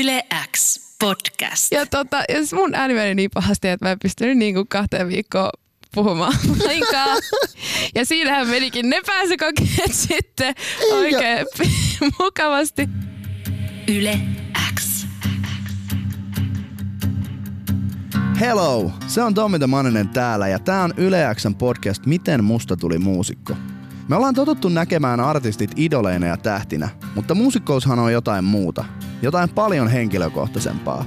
Yle X podcast. Ja, tota, ja siis mun ääni meni niin pahasti, että mä en pystynyt niin kuin kahteen viikkoon puhumaan lainkaan. Ja siinähän menikin ne pääsykokeet sitten oikein mukavasti. Yle X. Hello! Se on Tommi Maninen täällä ja tää on Yle Xn podcast Miten musta tuli muusikko. Me ollaan totuttu näkemään artistit idoleina ja tähtinä, mutta muusikkoushan on jotain muuta. Jotain paljon henkilökohtaisempaa.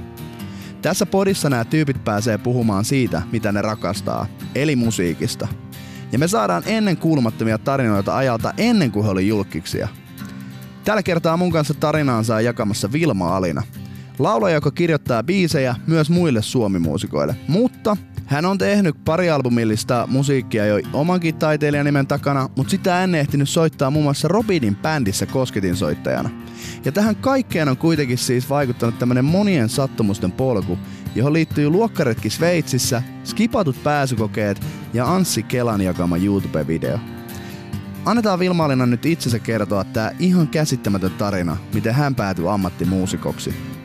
Tässä podissa nämä tyypit pääsee puhumaan siitä, mitä ne rakastaa, eli musiikista. Ja me saadaan ennen kuulumattomia tarinoita ajalta ennen kuin he oli julkiksia. Tällä kertaa mun kanssa tarinaansa jakamassa Vilma Alina. Laulaja, joka kirjoittaa biisejä myös muille suomimuusikoille, mutta hän on tehnyt pari albumillista musiikkia jo omankin taiteilijanimen takana, mutta sitä ennen ehtinyt soittaa muun muassa Robinin bändissä kosketin soittajana. Ja tähän kaikkeen on kuitenkin siis vaikuttanut tämmönen monien sattumusten polku, johon liittyy luokkaretki Sveitsissä, skipatut pääsykokeet ja Anssi Kelan jakama YouTube-video. Annetaan Vilmaalina nyt itsensä kertoa tämä ihan käsittämätön tarina, miten hän päätyi ammattimuusikoksi.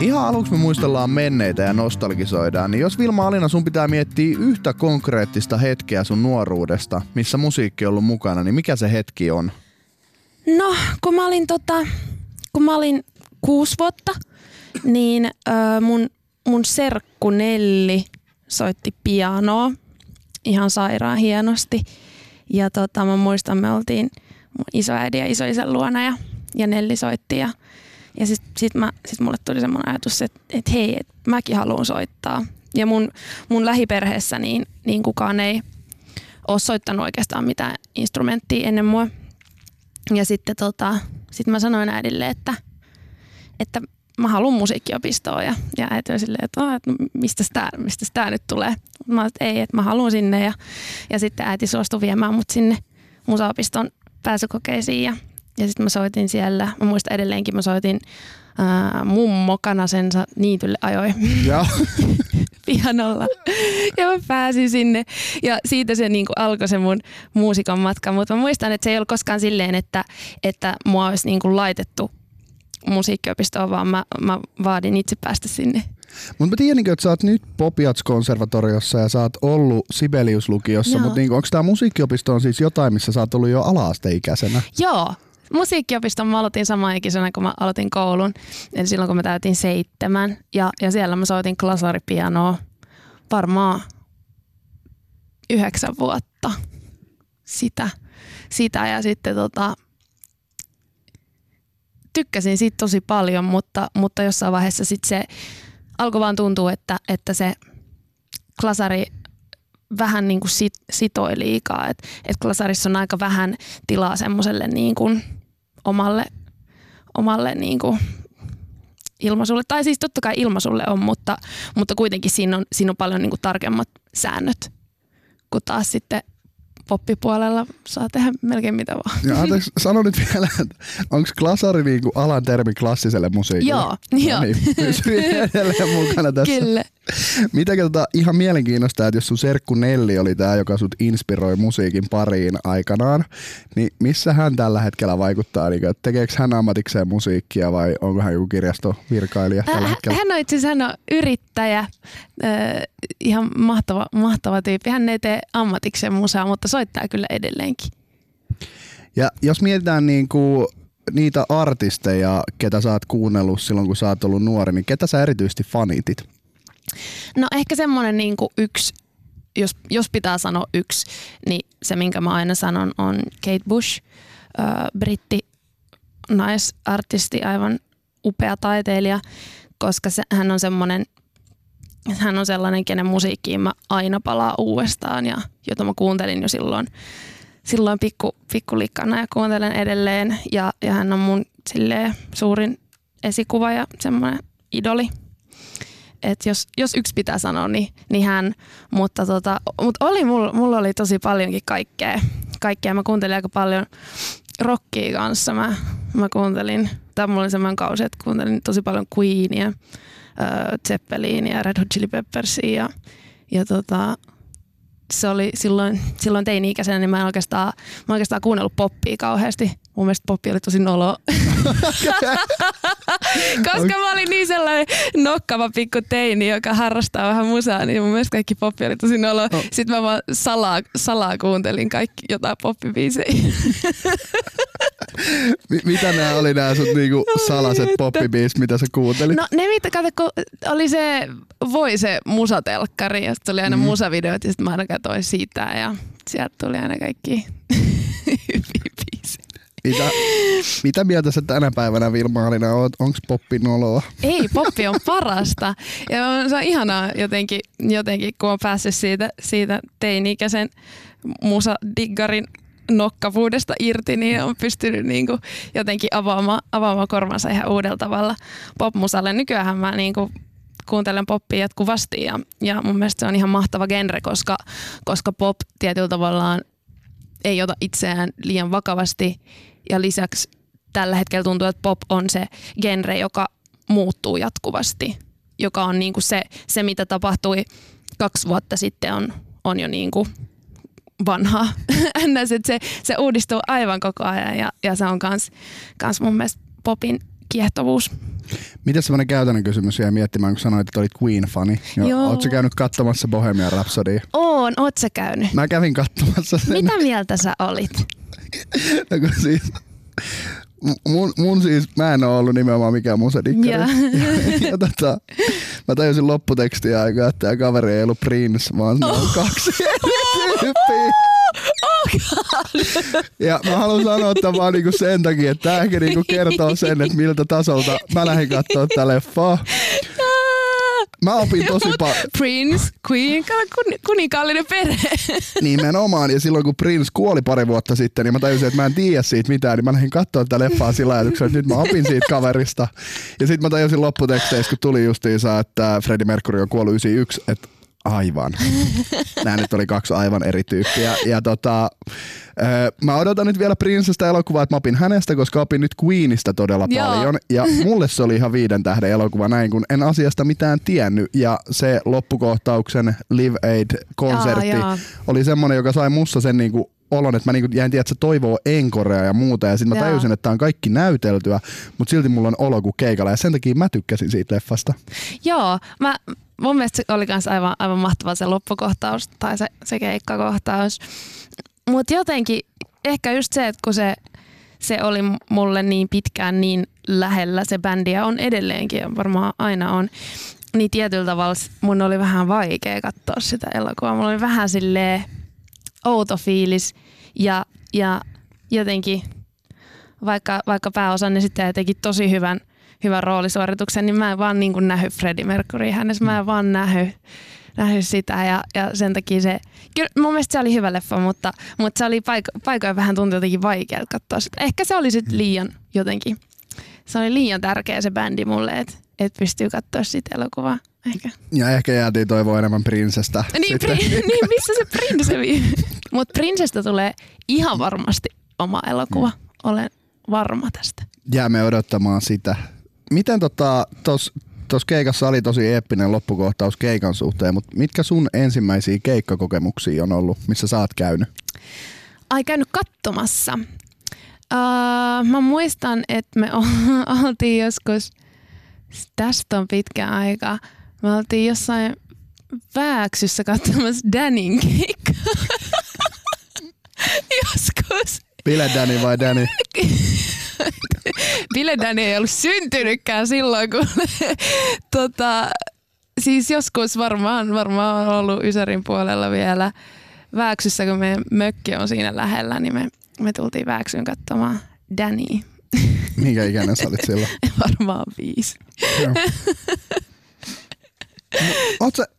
Ihan aluksi me muistellaan menneitä ja nostalgisoidaan, niin jos Vilma Alina sun pitää miettiä yhtä konkreettista hetkeä sun nuoruudesta, missä musiikki on ollut mukana, niin mikä se hetki on? No, kun mä olin, tota, kun mä olin kuusi vuotta, niin ö, mun, mun serkku Nelli soitti pianoa ihan sairaan hienosti. Ja tota, mä muistan, me oltiin mun isoäidin ja isoisän luona ja, ja Nelli soitti ja ja sitten sit, mä, sit mulle tuli semmoinen ajatus, että et hei, et mäkin haluan soittaa. Ja mun, mun lähiperheessä niin, niin kukaan ei ole soittanut oikeastaan mitään instrumenttia ennen mua. Ja sitten tota, sit mä sanoin äidille, että, että mä haluan musiikkiopistoon ja, ja äiti oli silleen, että, että mistä tämä mistä tää nyt tulee. Mä olin, että ei, että mä haluan sinne ja, ja sitten äiti suostui viemään mut sinne musaopiston pääsykokeisiin ja ja sitten mä soitin siellä, mä muistan edelleenkin, mä soitin ää, mummo Kanasensa niitylle ajoi. Joo. pianolla. Ja mä pääsin sinne. Ja siitä se niin kuin alkoi se mun muusikon matka. Mutta mä muistan, että se ei ollut koskaan silleen, että, että mua olisi niin kuin laitettu musiikkiopistoon, vaan mä, mä vaadin itse päästä sinne. Mutta mä tiedän, että sä oot nyt Popiats-konservatoriossa ja sä oot ollut Sibelius-lukiossa, mutta niinku, onko tämä musiikkiopisto on siis jotain, missä sä oot ollut jo ala-asteikäisenä? Joo, musiikkiopiston mä aloitin samaikisenä, kun mä aloitin koulun. Eli silloin, kun mä täytin seitsemän. Ja, ja siellä mä soitin klasaripianoa varmaan yhdeksän vuotta. Sitä. Sitä ja sitten tota, tykkäsin siitä tosi paljon, mutta, mutta jossain vaiheessa sitten se alkoi vaan tuntua, että, että se klasari vähän niin kuin sit, sitoi liikaa. Et, et klasarissa on aika vähän tilaa semmoiselle niin kuin omalle, omalle niin kuin ilmaisulle. Tai siis totta kai ilmaisulle on, mutta, mutta kuitenkin siinä on, siinä on paljon niin kuin tarkemmat säännöt, kun taas sitten poppipuolella saa tehdä melkein mitä vaan. Ja anteeksi, sano nyt vielä, että onko klasari niinku alan termi klassiselle musiikille? Joo, no joo. Niin, edelleen mukana tässä. Kyllä. Mitä tota, ihan mielenkiinnosta, että jos sun serkku Nelli oli tämä, joka sut inspiroi musiikin pariin aikanaan, niin missä hän tällä hetkellä vaikuttaa? Niin, että tekeekö hän ammatikseen musiikkia vai onko hän joku kirjastovirkailija tällä hetkellä? Hän on itse asiassa hän on yrittäjä, äh, ihan mahtava, mahtava tyyppi. Hän ei tee ammatikseen musaa, mutta soittaa kyllä edelleenkin. Ja jos mietitään niin kuin niitä artisteja, ketä sä oot kuunnellut silloin, kun sä oot ollut nuori, niin ketä sä erityisesti fanitit? No ehkä semmoinen niin yksi, jos, jos pitää sanoa yksi, niin se minkä mä aina sanon on Kate Bush, äh, britti naisartisti, aivan upea taiteilija, koska se, hän on semmoinen hän on sellainen, kenen musiikkiin mä aina palaa uudestaan ja jota mä kuuntelin jo silloin, silloin pikku, pikkulikkana ja kuuntelen edelleen. Ja, ja hän on mun silleen, suurin esikuva ja semmoinen idoli. Et jos, jos yksi pitää sanoa, niin, niin hän. Mutta, tota, mutta oli, mulla, mulla oli tosi paljonkin kaikkea. kaikkea. Mä kuuntelin aika paljon rockia kanssa. Mä, mä kuuntelin, tai mulla oli semmoinen kausi, että kuuntelin tosi paljon Queenia Zeppelinia ja Red Hot Chili Peppersia ja, ja tota, se oli silloin, silloin teini-ikäisenä, niin mä en oikeastaan, mä en oikeastaan kuunnellut poppia kauheasti. Mun mielestä poppi oli tosi nolo. Koska mä olin niin sellainen nokkava pikku teini, joka harrastaa vähän musaa, niin mun mielestä kaikki poppi oli tosi nolo. No. Sitten mä vaan salaa, salaa kuuntelin kaikki jotain poppibiisejä. Mi- mitä nämä oli nämä sun niinku salaset poppibiisit, mitä sä kuuntelit? No ne mitä, kato, kun oli se, voi se musatelkkari ja sitten oli aina mm. musavideot ja sitten mä aina katsoin siitä ja sieltä tuli aina kaikki. Mitä, mitä mieltä sä tänä päivänä Vilma-Alina oot? Onks poppi noloa? Ei, poppi on parasta. Ja se on ihanaa jotenkin, jotenkin kun on päässyt siitä, siitä teini-ikäisen musadiggarin nokkavuudesta irti, niin on pystynyt niinku jotenkin avaamaan, avaamaan korvansa ihan uudella tavalla popmusalle. Nykyään mä niinku kuuntelen poppia jatkuvasti ja, ja mun mielestä se on ihan mahtava genre, koska, koska pop tietyllä tavallaan ei ota itseään liian vakavasti ja lisäksi tällä hetkellä tuntuu, että pop on se genre, joka muuttuu jatkuvasti, joka on niinku se, se, mitä tapahtui kaksi vuotta sitten on, on jo niinku vanhaa. Ns. että se, se uudistuu aivan koko ajan ja, ja se on kans, kans mun mielestä popin kiehtovuus. Miten semmoinen käytännön kysymys jäi miettimään, kun sanoit, että olit Queen-fani? Jo, Joo. Ootko käynyt katsomassa Bohemian Rhapsodia? Oon, oot sä käynyt? Mä kävin katsomassa sen. Mitä mieltä sä olit? No kun siis, mun, mun siis, mä en oo ollut nimenomaan mikään musadikkari. Joo. Ja, ja tota, mä tajusin lopputekstiä aikaa, että tämä kaveri ei ollut Prince, vaan on kaksi eri tyyppiä. Ja mä haluan sanoa tämän vaan niinku sen takia, että tämä ehkä niinku kertoo sen, että miltä tasolta mä lähdin katsoa tätä leffaa. Mä opin tosi paljon. Prince, Queen, kun, kuninkaallinen perhe. Nimenomaan, ja silloin kun Prince kuoli pari vuotta sitten, niin mä tajusin, että mä en tiedä siitä mitään, niin mä lähdin katsoa tätä leffaa sillä ajatuksella, että nyt mä opin siitä kaverista. Ja sitten mä tajusin lopputeksteissä, kun tuli justiinsa, että Freddie Mercury on kuollut 91, että aivan. Nämä nyt oli kaksi aivan eri tyyppiä. Ja tota, ö, mä odotan nyt vielä Princestä elokuvaa, että mä opin hänestä, koska opin nyt Queenista todella Joo. paljon. Ja mulle se oli ihan viiden tähden elokuva näin, kun en asiasta mitään tiennyt. Ja se loppukohtauksen Live Aid-konsertti oli semmoinen, joka sai musta sen niinku olon, että mä niinku jäin tiedä, että se toivoo enkorea ja muuta. Ja sitten mä tajusin, että tää on kaikki näyteltyä, mutta silti mulla on olo kuin keikalla. Ja sen takia mä tykkäsin siitä leffasta. Joo, mä, mun mielestä se oli kans aivan, aivan mahtava se loppukohtaus tai se, se keikkakohtaus. Mutta jotenkin ehkä just se, että kun se, se oli mulle niin pitkään niin lähellä se bändi ja on edelleenkin ja varmaan aina on, niin tietyllä tavalla mun oli vähän vaikea katsoa sitä elokuvaa. Mulla oli vähän silleen outo fiilis ja, ja jotenkin vaikka, vaikka pääosan esittäjä teki tosi hyvän, hyvän roolisuorituksen, niin mä en vaan niin nähy Freddie Mercury hänessä. Mä en vaan nähy, nähy sitä ja, ja sen takia se, kyllä mun mielestä se oli hyvä leffa, mutta, mutta se oli paiko, paikoin vähän tuntui jotenkin vaikealta katsoa sitä. Ehkä se oli sitten liian jotenkin, se oli liian tärkeä se bändi mulle, että et pystyy katsoa sitä elokuvaa. Ehkä. Ja ehkä jäätiin toivoa enemmän Princestä. Niin, pri, niin missä se Prince Mutta Princestä tulee ihan varmasti oma elokuva. Olen varma tästä. Jäämme odottamaan sitä. Miten tota, tos, tos keikassa oli tosi eeppinen loppukohtaus keikan suhteen, mutta mitkä sun ensimmäisiä keikkakokemuksia on ollut, missä sä oot käynyt? Ai käynyt katsomassa. Uh, mä muistan, että me oltiin joskus, tästä on pitkä aika, me oltiin jossain Vääksyssä katsomassa Danin keikkaa. joskus. Bile Danny vai Danny? Ville Danny ei ollut syntynytkään silloin, kun tota, siis joskus varmaan, varmaan on ollut Ysärin puolella vielä Vääksyssä, kun meidän mökki on siinä lähellä, niin me, me tultiin Vääksyyn katsomaan Danny. Minkä ikäinen sä olit silloin? Varmaan viisi.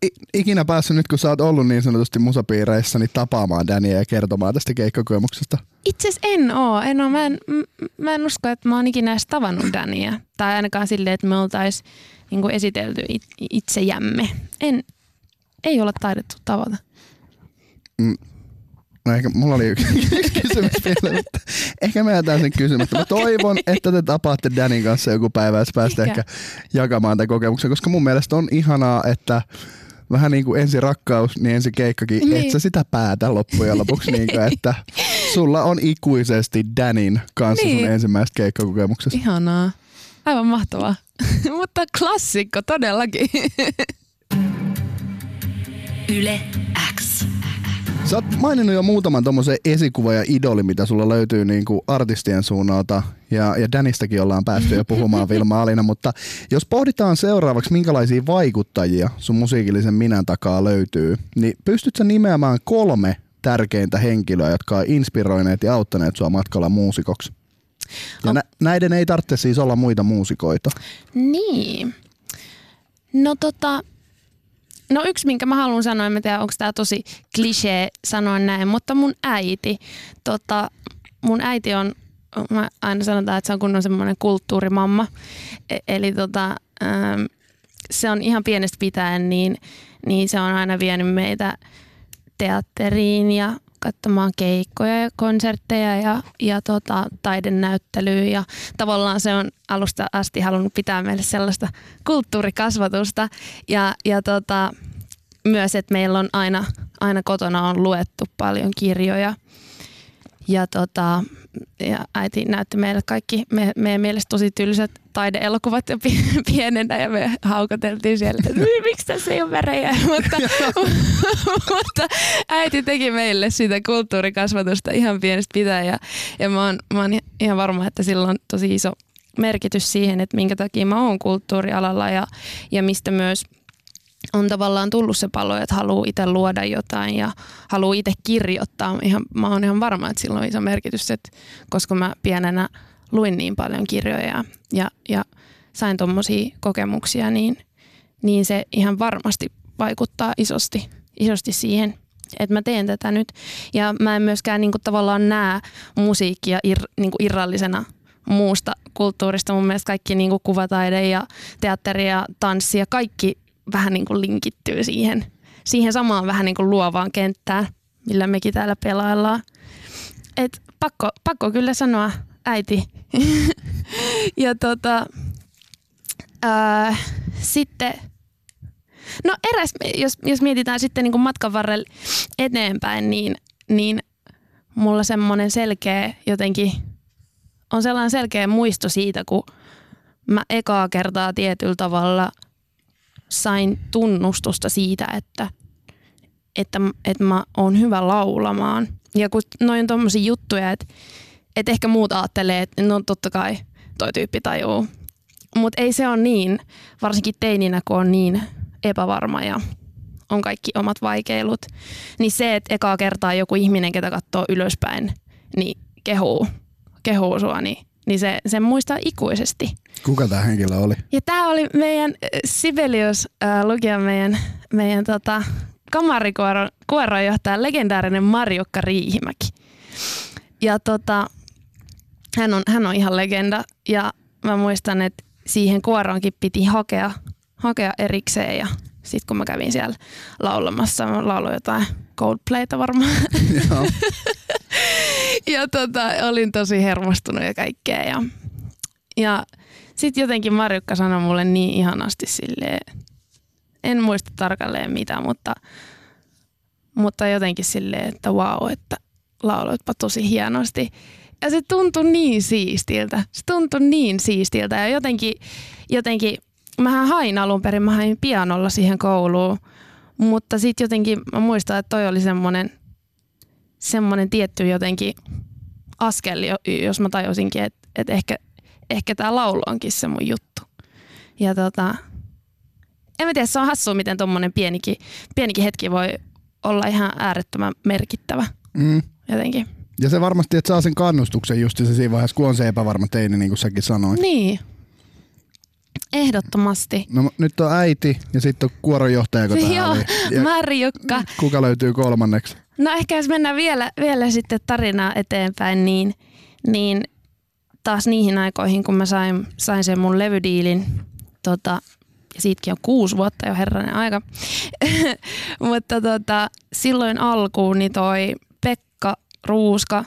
I- ikinä päässyt nyt, kun sä oot ollut niin sanotusti musapiireissä, niin tapaamaan Dania ja kertomaan tästä keikkakokemuksesta? Itse asiassa en oo. En oo. Mä, en, mä en usko, että mä oon ikinä edes tavannut Dania. Tai ainakaan silleen, että me oltais niinku esitelty it, itsejämme. En, ei olla taidettu tavata. No ehkä mulla oli yksi, yksi kysymys vielä, mutta ehkä me jätän sen kysymättä. Mä toivon, että te tapaatte Danin kanssa joku päivä, jos päästä ehkä. Ehkä. jakamaan tämän kokemuksen, koska mun mielestä on ihanaa, että vähän niin kuin ensi rakkaus, niin ensi keikkakin, niin. Et sä sitä päätä loppujen lopuksi, niin kuin, että sulla on ikuisesti Danin kanssa niin. sun ensimmäisestä keikkakokemuksesta. Ihanaa. Aivan mahtavaa. Mutta klassikko todellakin. Yle X. Sä oot maininnut jo muutaman tommosen esikuva ja idoli, mitä sulla löytyy niin kuin artistien suunnalta. Ja, ja Danistäkin ollaan päästy jo puhumaan Vilma Alina, mutta jos pohditaan seuraavaksi, minkälaisia vaikuttajia sun musiikillisen minän takaa löytyy, niin pystytkö nimeämään kolme tärkeintä henkilöä, jotka on inspiroineet ja auttaneet sua matkalla muusikoksi? Ja On- nä- näiden ei tarvitse siis olla muita muusikoita. Niin. No tota, no yksi minkä mä haluan sanoa, en tiedä onko tämä tosi klisee sanoa näin, mutta mun äiti, tota, mun äiti on, mä aina sanotaan, että se on kunnon semmoinen kulttuurimamma, E- eli tota, ähm, se on ihan pienestä pitäen, niin, niin se on aina vienyt meitä teatteriin ja katsomaan keikkoja ja konsertteja ja, ja tota, taidenäyttelyä. Ja tavallaan se on alusta asti halunnut pitää meille sellaista kulttuurikasvatusta. Ja, ja tota, myös, että meillä on aina, aina kotona on luettu paljon kirjoja. Ja, tota, ja äiti näytti meille kaikki me, meidän mielestä tosi tylsät taideelokuvat jo pi- pienenä ja me haukoteltiin siellä, että "Ui, miksi tässä ei ole värejä. mutta, mutta äiti teki meille sitä kulttuurikasvatusta ihan pienestä pitäen ja, ja mä, oon, mä oon ihan varma, että sillä on tosi iso merkitys siihen, että minkä takia mä oon kulttuurialalla ja, ja mistä myös on tavallaan tullut se palo, että haluaa itse luoda jotain ja haluaa itse kirjoittaa. Ihan, mä oon ihan varma, että sillä on iso merkitys, että koska mä pienenä luin niin paljon kirjoja ja, ja sain tuommoisia kokemuksia, niin, niin se ihan varmasti vaikuttaa isosti, isosti siihen, että mä teen tätä nyt. Ja mä en myöskään niin kuin, tavallaan näe musiikkia ir, niin kuin irrallisena muusta kulttuurista. Mun mielestä kaikki niin kuin kuvataide ja teatteri ja tanssi ja kaikki vähän niin kuin linkittyy siihen, siihen samaan vähän niin kuin luovaan kenttään, millä mekin täällä pelaillaan. Et pakko, pakko kyllä sanoa äiti. ja tota, ää, sitten, no eräs, jos, jos mietitään sitten niin kuin matkan varrella eteenpäin, niin, niin mulla semmoinen selkeä jotenkin, on sellainen selkeä muisto siitä, kun mä ekaa kertaa tietyllä tavalla sain tunnustusta siitä, että, että, että mä oon hyvä laulamaan. Ja kun noin on tommosia juttuja, että, että ehkä muut ajattelee, että no totta kai toi tyyppi tajuu. Mutta ei se ole niin, varsinkin teininä, kun on niin epävarma ja on kaikki omat vaikeilut. Niin se, että ekaa kertaa joku ihminen, ketä katsoo ylöspäin, niin kehuu, kehuu sua, niin, niin se, sen muistaa ikuisesti. Kuka tämä henkilö oli? Ja tämä oli meidän äh, Sibelius äh, lukija, meidän, meidän tota, kamarikuoron kuoronjohtaja, legendaarinen Marjukka Riihimäki. Ja tota, hän, on, hän on ihan legenda ja mä muistan, että siihen kuoroonkin piti hakea, hakea erikseen ja sitten kun mä kävin siellä laulamassa, mä lauloin jotain Coldplayta varmaan. Joo. ja tota, olin tosi hermostunut ja kaikkea. Ja, ja sitten jotenkin Marjukka sanoi mulle niin ihanasti silleen, en muista tarkalleen mitä, mutta, mutta jotenkin silleen, että wow, että lauloitpa tosi hienosti. Ja se tuntui niin siistiltä. Se tuntui niin siistiltä ja jotenkin, jotenkin mähän hain alun perin, mä hain pianolla siihen kouluun, mutta sitten jotenkin mä muistan, että toi oli semmoinen semmoinen tietty jotenkin askel, jo- jos mä tajusinkin, että, että ehkä, ehkä tämä laulu onkin se mun juttu. Ja tota, en mä tiedä, se on hassua, miten tuommoinen pienikin, pienikin hetki voi olla ihan äärettömän merkittävä Mm. jotenkin. Ja se varmasti, että saa sen kannustuksen just se siinä vaiheessa, kun on se epävarma teini, niin kuin säkin sanoit. Niin. Ehdottomasti. No nyt on äiti ja sitten on kuoronjohtaja, kun Joo, oli. Ja Marjukka. kuka löytyy kolmanneksi? No ehkä jos mennään vielä, vielä sitten tarinaa eteenpäin, niin, niin taas niihin aikoihin, kun mä sain, sain sen mun levydiilin, tota, ja siitäkin on kuusi vuotta jo herranen aika, mutta tota, silloin alkuun niin toi Pekka Ruuska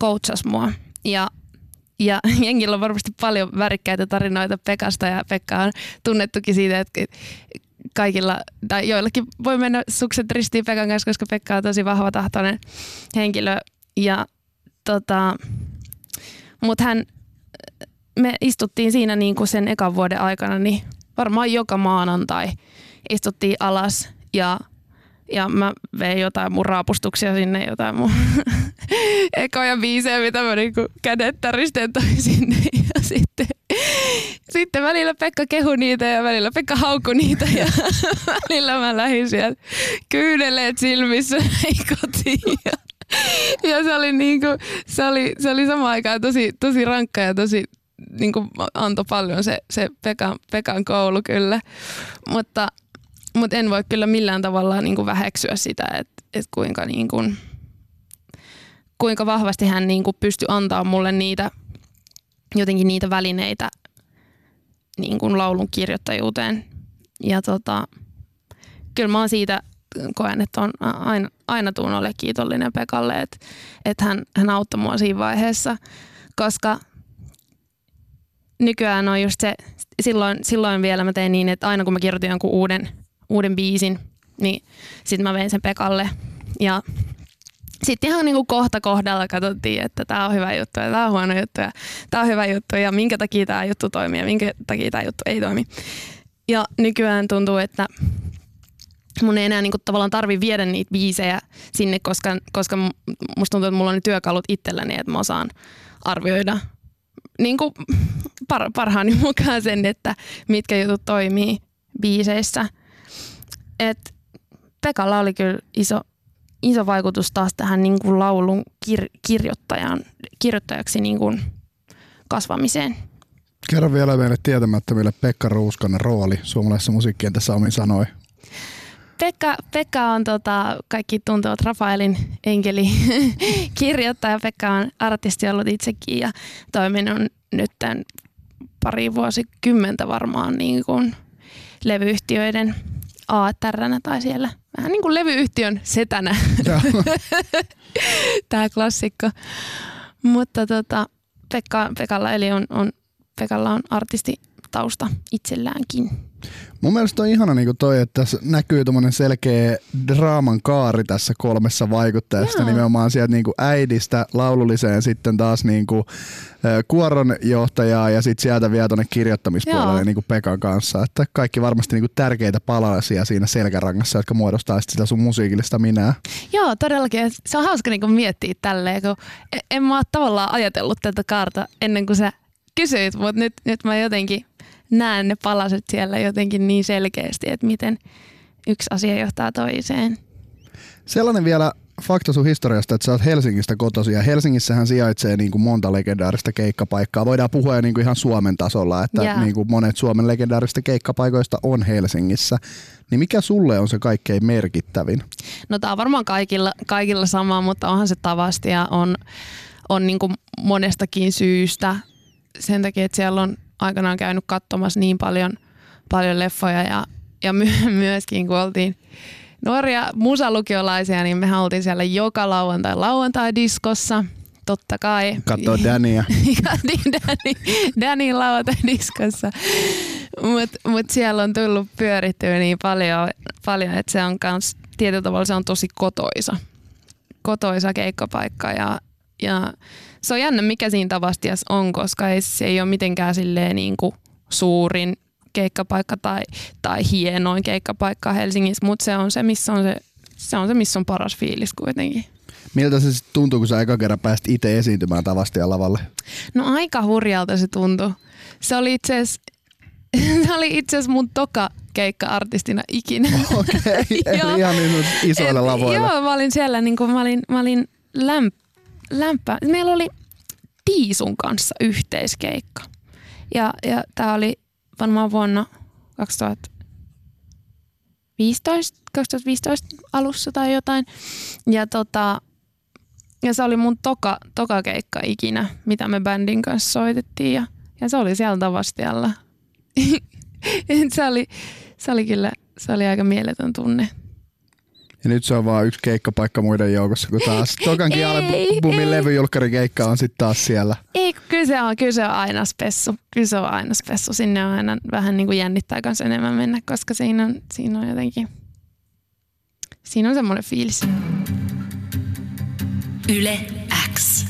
coachas mua. Ja, ja jengillä on varmasti paljon värikkäitä tarinoita Pekasta ja Pekka on tunnettukin siitä, että kaikilla, tai joillakin voi mennä sukset ristiin Pekan kanssa, koska Pekka on tosi vahva tahtoinen henkilö. Ja tota, mutta hän, me istuttiin siinä niin kuin sen ekan vuoden aikana, niin varmaan joka maanantai istuttiin alas ja ja mä vein jotain mun raapustuksia sinne, jotain mun ekoja biisejä, mitä mä niinku kädet täristeen toi sinne. Ja sitten, sitten välillä Pekka kehu niitä ja välillä Pekka hauku niitä ja välillä mä lähdin sieltä kyyneleet silmissä kotiin. Ja se oli, niinku, se oli, se oli samaan aikaan tosi, tosi rankka ja tosi niinku, antoi paljon se, se Pekan, Pekan koulu kyllä. Mutta mutta en voi kyllä millään tavalla niin kuin väheksyä sitä, että et kuinka, niin kuin, kuinka vahvasti hän niin kuin pystyi antaa mulle niitä, jotenkin niitä välineitä niin kuin laulun kirjoittajuuteen. Ja tota, kyllä mä oon siitä koen, että on aina, aina tuun ole kiitollinen Pekalle, että, että hän, hän auttoi mua siinä vaiheessa, koska nykyään on just se, silloin, silloin vielä mä tein niin, että aina kun mä kirjoitin jonkun uuden uuden biisin, niin sitten mä vein sen Pekalle. Ja sitten ihan niinku kohta kohdalla katsottiin, että tämä on hyvä juttu ja tämä on huono juttu ja tämä on hyvä juttu ja minkä takia tämä juttu toimii ja minkä takia tämä juttu ei toimi. Ja nykyään tuntuu, että mun ei enää niinku tavallaan tarvi viedä niitä biisejä sinne, koska, koska musta tuntuu, että mulla on ne työkalut itselläni, että mä osaan arvioida niinku par, parhaani mukaan sen, että mitkä jutut toimii biiseissä – et Pekalla oli kyllä iso, iso vaikutus taas tähän niin kuin laulun kir- kirjoittajan, kirjoittajaksi niin kuin kasvamiseen. Kerro vielä meille tietämättömille Pekka Ruuskanen rooli suomalaisessa musiikkientässä omin sanoi. Pekka, Pekka on tota, kaikki tuntevat Rafaelin enkeli kirjoittaja. Pekka on artisti ollut itsekin ja toiminut nyt tämän pari vuosikymmentä varmaan niin kuin levyyhtiöiden ATRnä tai siellä vähän niin kuin levyyhtiön setänä. Tämä klassikko. Mutta tota, Pekka, Pekalla, eli on, on, Pekalla on artistitausta itselläänkin. Mun mielestä on ihana niin toi, että tässä näkyy selkeä draaman kaari tässä kolmessa vaikuttajasta. Joo. Nimenomaan sieltä niin äidistä laululliseen sitten taas niin kuin, kuoron johtajaa ja sitten sieltä vielä tuonne kirjoittamispuolelle niin kuin Pekan kanssa. Että kaikki varmasti niin kuin tärkeitä palasia siinä selkärangassa, jotka muodostaa sitä sun musiikillista minää. Joo, todellakin. Se on hauska niin kuin miettiä tälleen, kun e- en mä ole tavallaan ajatellut tätä kaarta ennen kuin sä kysyit, mutta nyt, nyt mä jotenkin näen ne palaset siellä jotenkin niin selkeästi, että miten yksi asia johtaa toiseen. Sellainen vielä fakta sun historiasta, että sä oot Helsingistä kotosi ja Helsingissähän sijaitsee niin kuin monta legendaarista keikkapaikkaa. Voidaan puhua jo niin kuin ihan Suomen tasolla, että yeah. niin kuin monet Suomen legendaarista keikkapaikoista on Helsingissä. Niin mikä sulle on se kaikkein merkittävin? No tää on varmaan kaikilla, kaikilla sama, mutta onhan se tavasti ja on, on niin kuin monestakin syystä. Sen takia, että siellä on aikanaan käynyt katsomassa niin paljon, paljon leffoja ja, ja my- myöskin kun oltiin nuoria musalukiolaisia, niin me oltiin siellä joka lauantai lauantai-diskossa. Totta kai. Katso Dania. Katsoin lauantai-diskossa. Mutta mut siellä on tullut pyörittyä niin paljon, paljon että se on kans, tietyllä tavalla se on tosi kotoisa. Kotoisa keikkapaikka ja, ja se on jännä, mikä siinä Tavastias on, koska ei, se ei ole mitenkään silleen niin kuin suurin keikkapaikka tai, tai hienoin keikkapaikka Helsingissä, mutta se on se, missä on se, se on se, missä on paras fiilis kuitenkin. Miltä se sitten tuntuu, kun sä eka kerran pääsit itse esiintymään Tavastian lavalle? No aika hurjalta se tuntui. Se oli itse asiassa se oli itse asiassa mun toka keikka artistina ikinä. Okei, okay. ihan niin isoilla lavoilla. Joo, mä olin siellä, niin kuin, mä olin, mä olin lämp, lämpää. Meillä oli Tiisun kanssa yhteiskeikka. Ja, ja tämä oli varmaan vuonna 2015, 2015 alussa tai jotain. Ja, tota, ja se oli mun toka, toka keikka ikinä, mitä me bändin kanssa soitettiin. Ja, ja se oli siellä Tavastialla. se, oli, se oli kyllä se oli aika mieletön tunne. Ja nyt se on vaan yksi keikkapaikka muiden joukossa, kun taas tokankin albumin levyjulkkarikeikka on sitten taas siellä. Ei, kyllä se on, kyllä se on aina spessu. Kyllä se on aina spessu. Sinne on aina vähän niin kuin jännittää kanssa enemmän mennä, koska siinä on, siinä on jotenkin, siinä on semmoinen fiilis. Yle X.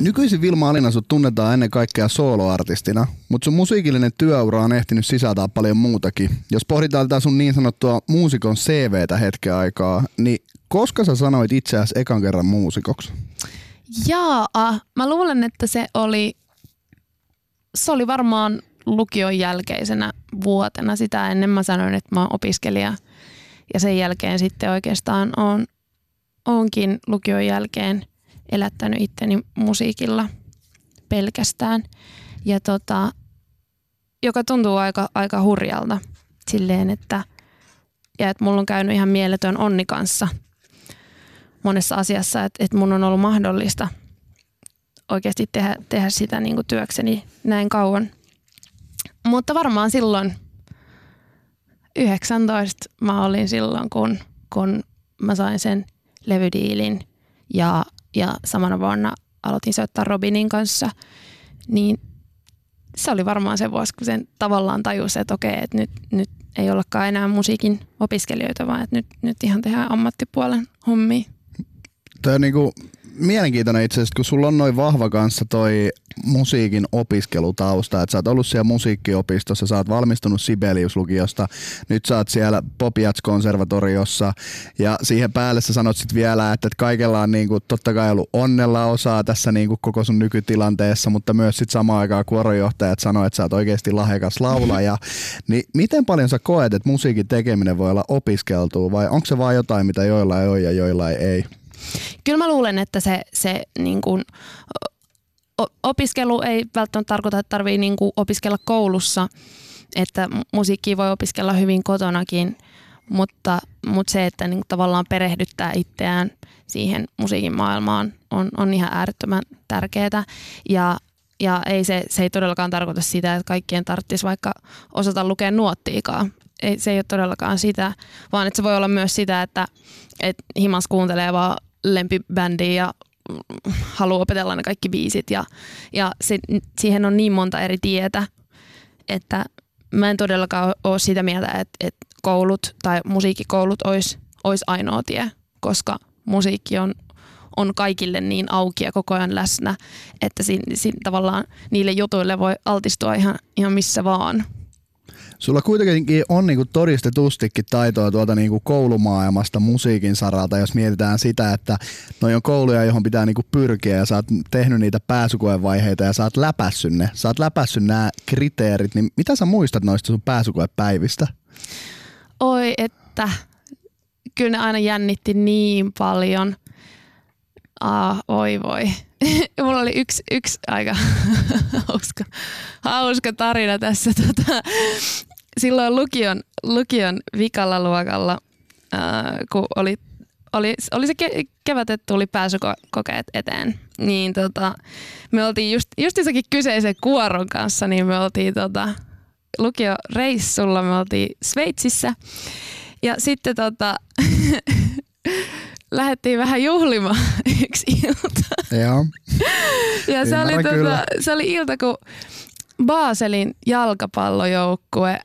Nykyisin Vilma Alina sut tunnetaan ennen kaikkea soloartistina, mutta sun musiikillinen työura on ehtinyt sisältää paljon muutakin. Jos pohditaan tätä sun niin sanottua muusikon CVtä hetken aikaa, niin koska sä sanoit itseäsi ekan kerran muusikoksi? Jaa, mä luulen, että se oli, se oli varmaan lukion jälkeisenä vuotena. Sitä ennen mä sanoin, että mä oon opiskelija. Ja sen jälkeen sitten oikeastaan on, onkin lukion jälkeen – elättänyt itteni musiikilla pelkästään. Ja tota, joka tuntuu aika, aika hurjalta silleen, että, ja että mulla on käynyt ihan mieletön onni kanssa monessa asiassa, että, että mun on ollut mahdollista oikeasti tehdä, tehdä sitä niin kuin työkseni näin kauan. Mutta varmaan silloin 19 mä olin silloin, kun, kun mä sain sen levydiilin ja ja samana vuonna aloitin soittaa Robinin kanssa, niin se oli varmaan se vuosi, kun sen tavallaan tajusi, että okei, että nyt, nyt ei ollakaan enää musiikin opiskelijoita, vaan että nyt, nyt ihan tehdään ammattipuolen hommia. Tämä niinku mielenkiintoinen itse asiassa, kun sulla on noin vahva kanssa toi musiikin opiskelutausta, että sä oot ollut siellä musiikkiopistossa, sä oot valmistunut Sibelius-lukiosta, nyt sä oot siellä Popiats-konservatoriossa ja siihen päälle sä sanot sit vielä, että kaikella on niinku, totta kai ollut onnella osaa tässä niinku koko sun nykytilanteessa, mutta myös sit samaan aikaan kuorojohtajat sanoo, että sä oot oikeasti lahjakas laulaja. niin miten paljon sä koet, että musiikin tekeminen voi olla opiskeltua vai onko se vaan jotain, mitä joilla ei ole ja joilla ei? Kyllä mä luulen, että se, se niin kuin, opiskelu ei välttämättä tarkoita, että tarvii niin kuin opiskella koulussa, että musiikkia voi opiskella hyvin kotonakin, mutta, mutta se, että niin kuin tavallaan perehdyttää itseään siihen musiikin maailmaan on, on ihan äärettömän tärkeää. Ja, ja ei se, se ei todellakaan tarkoita sitä, että kaikkien tarvitsisi vaikka osata lukea nuottiikaa. Ei, se ei ole todellakaan sitä, vaan että se voi olla myös sitä, että, että himas kuuntelee vaan lempibändiä ja haluaa opetella ne kaikki biisit ja, ja se, siihen on niin monta eri tietä, että mä en todellakaan ole sitä mieltä, että, että koulut tai musiikkikoulut olisi, olisi ainoa tie, koska musiikki on, on kaikille niin auki ja koko ajan läsnä, että siinä, siinä tavallaan niille jutuille voi altistua ihan, ihan missä vaan. Sulla kuitenkin on niinku todistetustikin taitoa tuolta niinku koulumaailmasta musiikin saralta, jos mietitään sitä, että noi on kouluja, johon pitää niinku pyrkiä ja sä oot tehnyt niitä pääsykoevaiheita ja sä oot läpässyt ne. Sä oot läpässyt nämä kriteerit, niin mitä sä muistat noista sun pääsykoepäivistä? Oi, että kyllä ne aina jännitti niin paljon. Ah, oi voi. Mulla oli yksi, yksi aika hauska, hauska tarina tässä. Tota, silloin lukion, lukion vikalla luokalla, ää, kun oli, oli, oli se ke- kevät, että tuli pääsykokeet eteen, niin tota, me oltiin just, just jossakin kyseisen kuoron kanssa, niin me oltiin tota, lukioreissulla, me oltiin Sveitsissä. Ja sitten tota, lähdettiin vähän juhlimaan yksi ilta. Joo. ja se oli, tota, se oli ilta, kun Baselin jalkapallojoukkue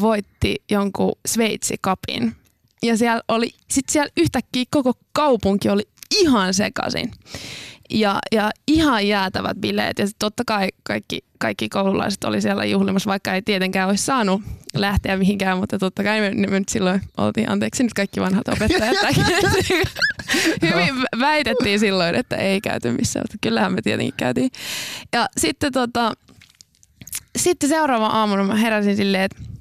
voitti jonkun Sveitsi-kapin. Ja siellä oli, sit siellä yhtäkkiä koko kaupunki oli ihan sekaisin. Ja, ja ihan jäätävät bileet. Ja totta kai kaikki, kaikki koululaiset oli siellä juhlimassa, vaikka ei tietenkään olisi saanut lähteä mihinkään, mutta totta kai me, me nyt silloin oltiin, anteeksi nyt kaikki vanhat opettajat. Hyvin väitettiin silloin, että ei käyty missään, mutta kyllähän me tietenkin käytiin. Ja sitten, tota, sitten seuraava aamuna mä heräsin silleen, että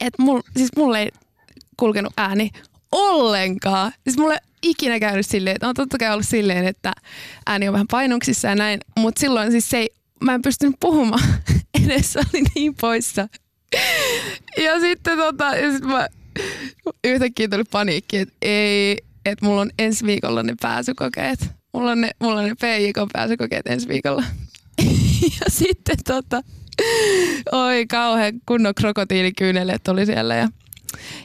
et mul, siis mulle ei kulkenut ääni ollenkaan. Siis mulle ikinä käynyt silleen, että on totta kai ollut silleen, että ääni on vähän painunksissa ja näin, mutta silloin siis se ei, mä en pystynyt puhumaan edes, oli niin poissa. Ja sitten tota, ja sit mä yhtäkkiä tuli paniikki, että ei, että mulla on ensi viikolla ne pääsykokeet. Mulla on ne, mulla on ne PJK pääsykokeet ensi viikolla. ja sitten tota, oi kauhean kunnon krokotiilikyyneleet oli siellä ja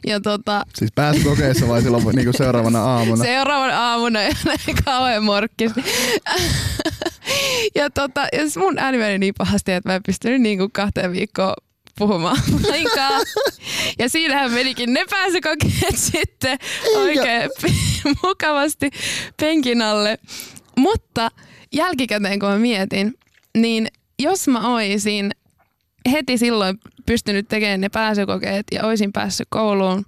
Ja tota, Siis pääsykokeissa vai silloin niinku seuraavana aamuna? seuraavan aamuna ja näin kauhean morkkis. ja, tota, ja siis mun ääni meni niin pahasti, että mä en pystynyt niinku kahteen viikkoon puhumaan lainkaan. Ja siinähän menikin ne pääsykokeet sitten oikein mukavasti penkin alle. Mutta jälkikäteen kun mä mietin, niin jos mä oisin heti silloin pystynyt tekemään ne pääsykokeet ja oisin päässyt kouluun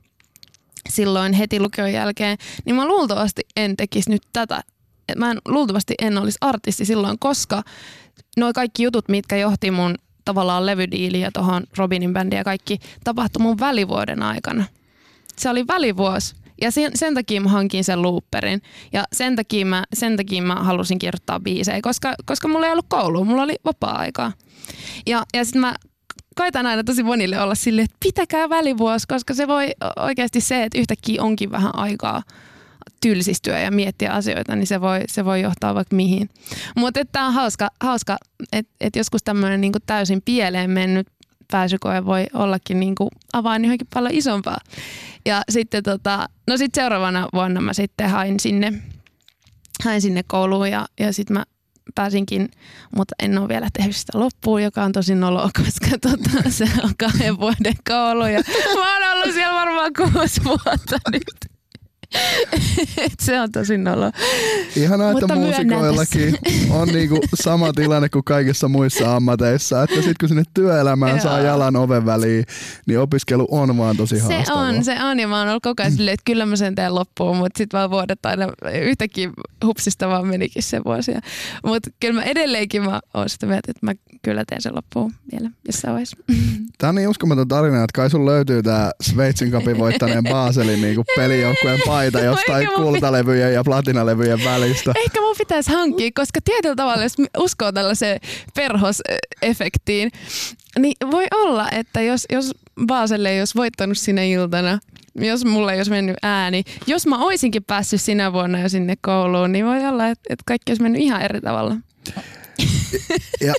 silloin heti lukion jälkeen, niin mä luultavasti en tekisi nyt tätä. Mä en, luultavasti en olisi artisti silloin, koska nuo kaikki jutut, mitkä johti mun tavallaan levydiiliin ja tuohon Robinin bändiin ja kaikki tapahtui mun välivuoden aikana. Se oli välivuosi. Ja sen, sen takia mä hankin sen looperin. Ja sen takia mä, sen takia mä halusin kirjoittaa biisejä, koska, koska mulla ei ollut koulua, mulla oli vapaa-aikaa. Ja, ja sitten mä koitan aina tosi monille olla silleen, että pitäkää välivuosi, koska se voi oikeasti se, että yhtäkkiä onkin vähän aikaa tylsistyä ja miettiä asioita, niin se voi, se voi johtaa vaikka mihin. Mutta tämä on hauska, hauska että et joskus tämmöinen niinku täysin pieleen mennyt pääsykoe voi ollakin niinku avain johonkin paljon isompaa. Ja sitten tota, no sit seuraavana vuonna mä sitten hain sinne, hain sinne kouluun ja, ja sitten mä pääsinkin, mutta en ole vielä tehnyt sitä loppuun, joka on tosi noloa, koska tota, se on kahden vuoden koulu ja mä oon ollut siellä varmaan kuusi vuotta nyt. Et se on tosi nolo. Ihanaa, että Mutta muusikoillakin on niinku sama tilanne kuin kaikissa muissa ammateissa, että sitten kun sinne työelämään saa jalan oven väliin, niin opiskelu on vaan tosi Se haastavaa. on, se on ja mä oon ollut koko ajan silleen, että kyllä mä sen teen loppuun, mutta sitten vaan vuodet aina yhtäkkiä hupsista vaan menikin se vuosi. Mutta kyllä mä edelleenkin mä oon sitä mieltä, että mä kyllä teen sen loppuun vielä jossain vaiheessa. Tämä on niin uskomaton tarina, että kai sun löytyy tää Sveitsin kapin voittaneen Baselin niinku pelijoukkueen paita jostain kultalevyjen ja platinalevyjen välistä. Ehkä mun pitäisi hankkia, koska tietyllä tavalla, jos uskoo tällaiseen perhosefektiin, niin voi olla, että jos, jos Basel ei olisi voittanut sinä iltana, jos mulla ei olisi mennyt ääni, jos mä oisinkin päässyt sinä vuonna jo sinne kouluun, niin voi olla, että, että kaikki olisi mennyt ihan eri tavalla. Ja,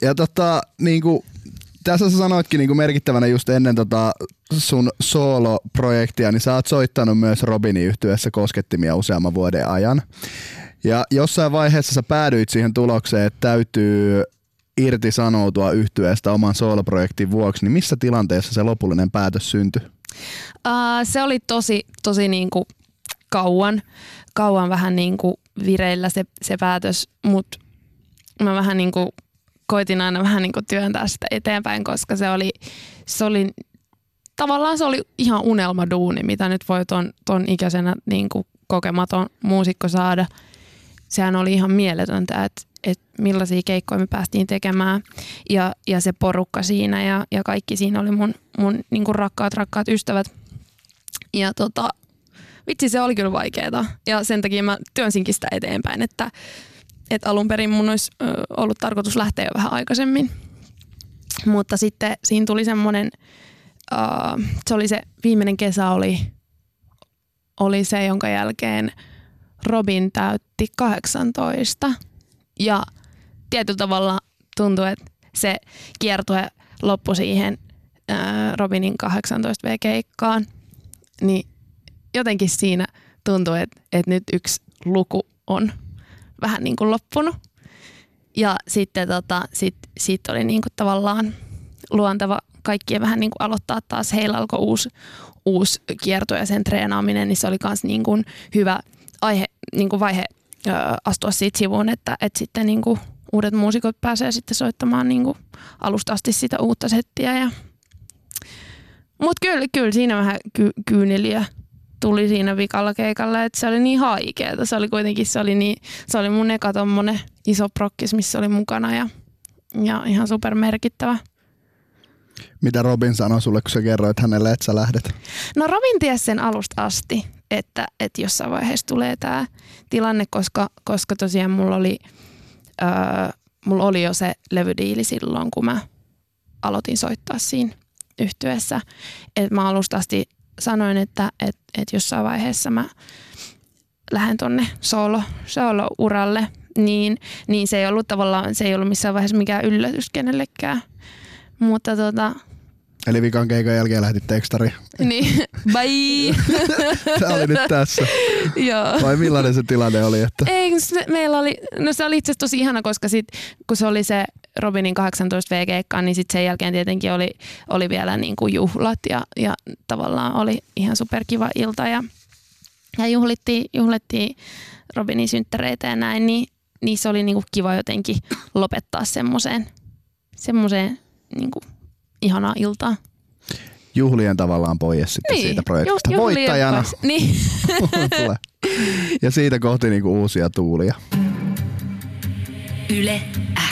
ja tota, niinku, tässä sä sanoitkin niinku merkittävänä just ennen tota sun solo-projektia, niin sä oot soittanut myös Robinin yhtyessä koskettimia useamman vuoden ajan. Ja jossain vaiheessa sä päädyit siihen tulokseen, että täytyy irtisanoutua yhtyeestä oman soloprojektin vuoksi, niin missä tilanteessa se lopullinen päätös syntyi? Uh, se oli tosi, tosi niinku kauan, kauan vähän niinku vireillä se, se päätös, mutta mä vähän niinku koitin aina vähän niinku työntää sitä eteenpäin, koska se oli, se oli tavallaan se oli ihan unelmaduuni, mitä nyt voi ton, ton ikäisenä niinku kokematon muusikko saada. Sehän oli ihan mieletöntä, että et millaisia keikkoja me päästiin tekemään ja, ja se porukka siinä ja, ja kaikki siinä oli mun, mun niinku rakkaat, rakkaat ystävät. Ja tota, vitsi se oli kyllä vaikeeta ja sen takia mä työnsinkin sitä eteenpäin, että, että alun perin mun olisi ollut tarkoitus lähteä jo vähän aikaisemmin. Mutta sitten siinä tuli semmoinen, uh, se oli se viimeinen kesä oli, oli se, jonka jälkeen Robin täytti 18. Ja tietyllä tavalla tuntui, että se kiertue loppui siihen ää, Robinin 18V-keikkaan. Niin jotenkin siinä tuntui, että, että nyt yksi luku on vähän niin kuin loppunut. Ja sitten tota, sit, sit oli niin kuin tavallaan luonteva kaikkien vähän niin kuin aloittaa taas. Heillä alkoi uusi, uusi kierto ja sen treenaaminen, niin se oli myös niin kuin hyvä aihe, niin kuin vaihe ö, astua siitä sivuun, että, että sitten niin kuin uudet muusikot pääsee sitten soittamaan niin kuin alusta asti sitä uutta settiä. Ja... Mutta kyllä, kyllä siinä vähän ky- kyyneliä tuli siinä vikalla keikalla, että se oli niin haikeeta. Se oli kuitenkin, se oli, niin, se oli mun eka tommonen iso prokkis, missä oli mukana ja, ja ihan super merkittävä. Mitä Robin sanoi sulle, kun sä kerroit hänelle, että sä lähdet? No Robin tiesi sen alusta asti, että, että jossain vaiheessa tulee tämä tilanne, koska, koska tosiaan mulla oli, öö, mulla oli jo se levydiili silloin, kun mä aloitin soittaa siinä yhtyessä. Et mä alusta asti sanoin, että et, et jossain vaiheessa mä lähden tonne solo, solo-uralle, niin, niin se ei ollut tavallaan, se ei ollut missään vaiheessa mikään yllätys kenellekään. Mutta tota, Eli vikan keikan jälkeen lähdit tekstari. Niin, bye. Tämä oli nyt tässä. Joo. Vai millainen se tilanne oli? Että... Ei, se, meillä oli, no se oli itse asiassa tosi ihana, koska sit, kun se oli se Robinin 18 V-keikka, niin sit sen jälkeen tietenkin oli, oli vielä niin kuin juhlat ja, ja tavallaan oli ihan superkiva ilta ja, ja juhlittiin, juhlittiin Robinin synttäreitä ja näin, niin, niin se oli niin kuin kiva jotenkin lopettaa semmoiseen semmoiseen niin kuin ihanaa iltaa. Juhlien tavallaan pois sitten Niin, siitä projektista. ju- Voittajana. pois. Niin. Ja siitä kohti niinku uusia tuulia. Yle X.